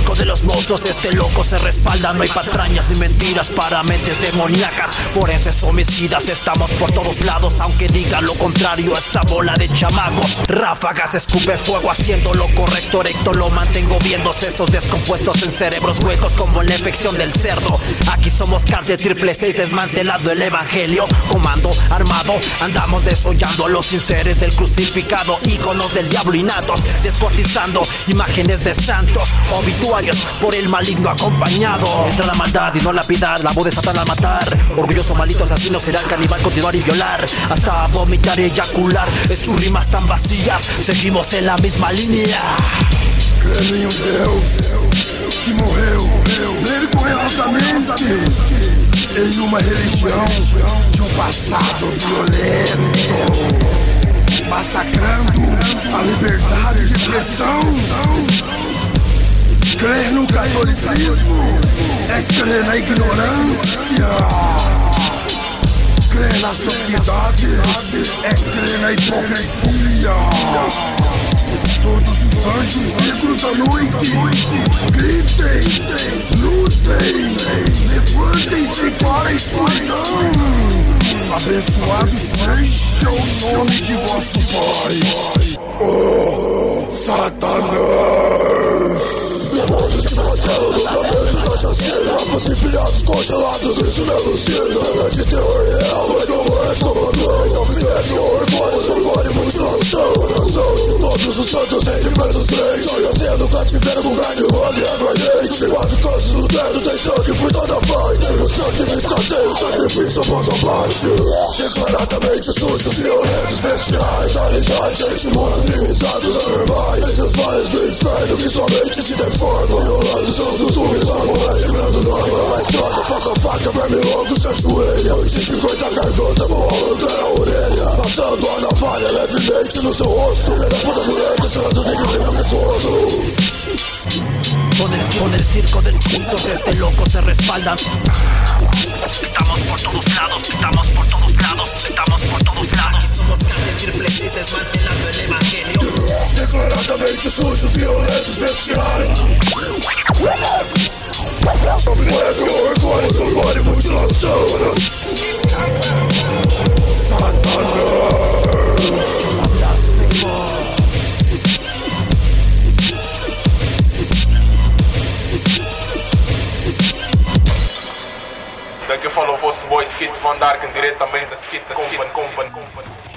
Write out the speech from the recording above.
juntos este loco se respalda. No hay patrañas ni mentiras para mentes demoníacas. Forenses homicidas estamos por todos lados. Aunque diga lo contrario esa bola de chamacos Ráfagas escupe fuego haciendo lo correcto Recto lo mantengo viendo estos descompuestos en cerebros huecos Como la infección del cerdo. Aquí somos de triple seis desmantelado el evangelio. Comando armado andamos desollando a los sinceres del crucificado. Íconos del diablo innatos descuartizando imágenes de santos Por el maligno acompañado. Entra la maldad y no la piedad, la voz de Satán al matar. Orgulloso malito asesino será el caníbal continuar y violar Hasta vomitar y eyacular. Es sus rimas tan vacías Seguimos en la misma línea. Crendo em um Deus que morreu vergonhosamente em uma religião de um passado violento, massacrando a liberdade de expressão. Catolicismo é crer na ignorância. Crer na sociedade é crer na hipocrisia. Todos os anjos negros da noite gritem, lutem, levantem-se para a escuridão. Abençoado seja o nome de vosso Pai, oh, Satanás. Demônios que flagelam no caminho da chacina empilhados, congelados, isso me alucina Cena de terror real, é como és comandante Alfinete, orgulho, orgulho, mutilação Oração de todos os santos em menos três Sonho sendo cativeiro com grande roda e aguardente Quase canso no dedo, tem sangue por toda parte Tem o sangue me escasseio, sacrifício após a morte Declaradamente sujos, violentos, bestiais Realidade, gente mundo, crimizados, vales do que somente se defendem forma Violando seus costumes, amores Quebrando norma. Mais droga, faca, faca, verme louco Se ajoelha. Antes de cortar a garganta, vou arrancar a orelha. Passando a navalha levemente no seu rosto. Filha da puta jureta, selando negro de meu reforço con el, con el circo del culto este loco se respalda. Estamos Declaradamente sujos, violentos, bestiais Negro, orgulho, orgulho, mutilação Satanás Daqui falou fosse boy Skit Van Darken diretamente da Skit da Skit Company. Company.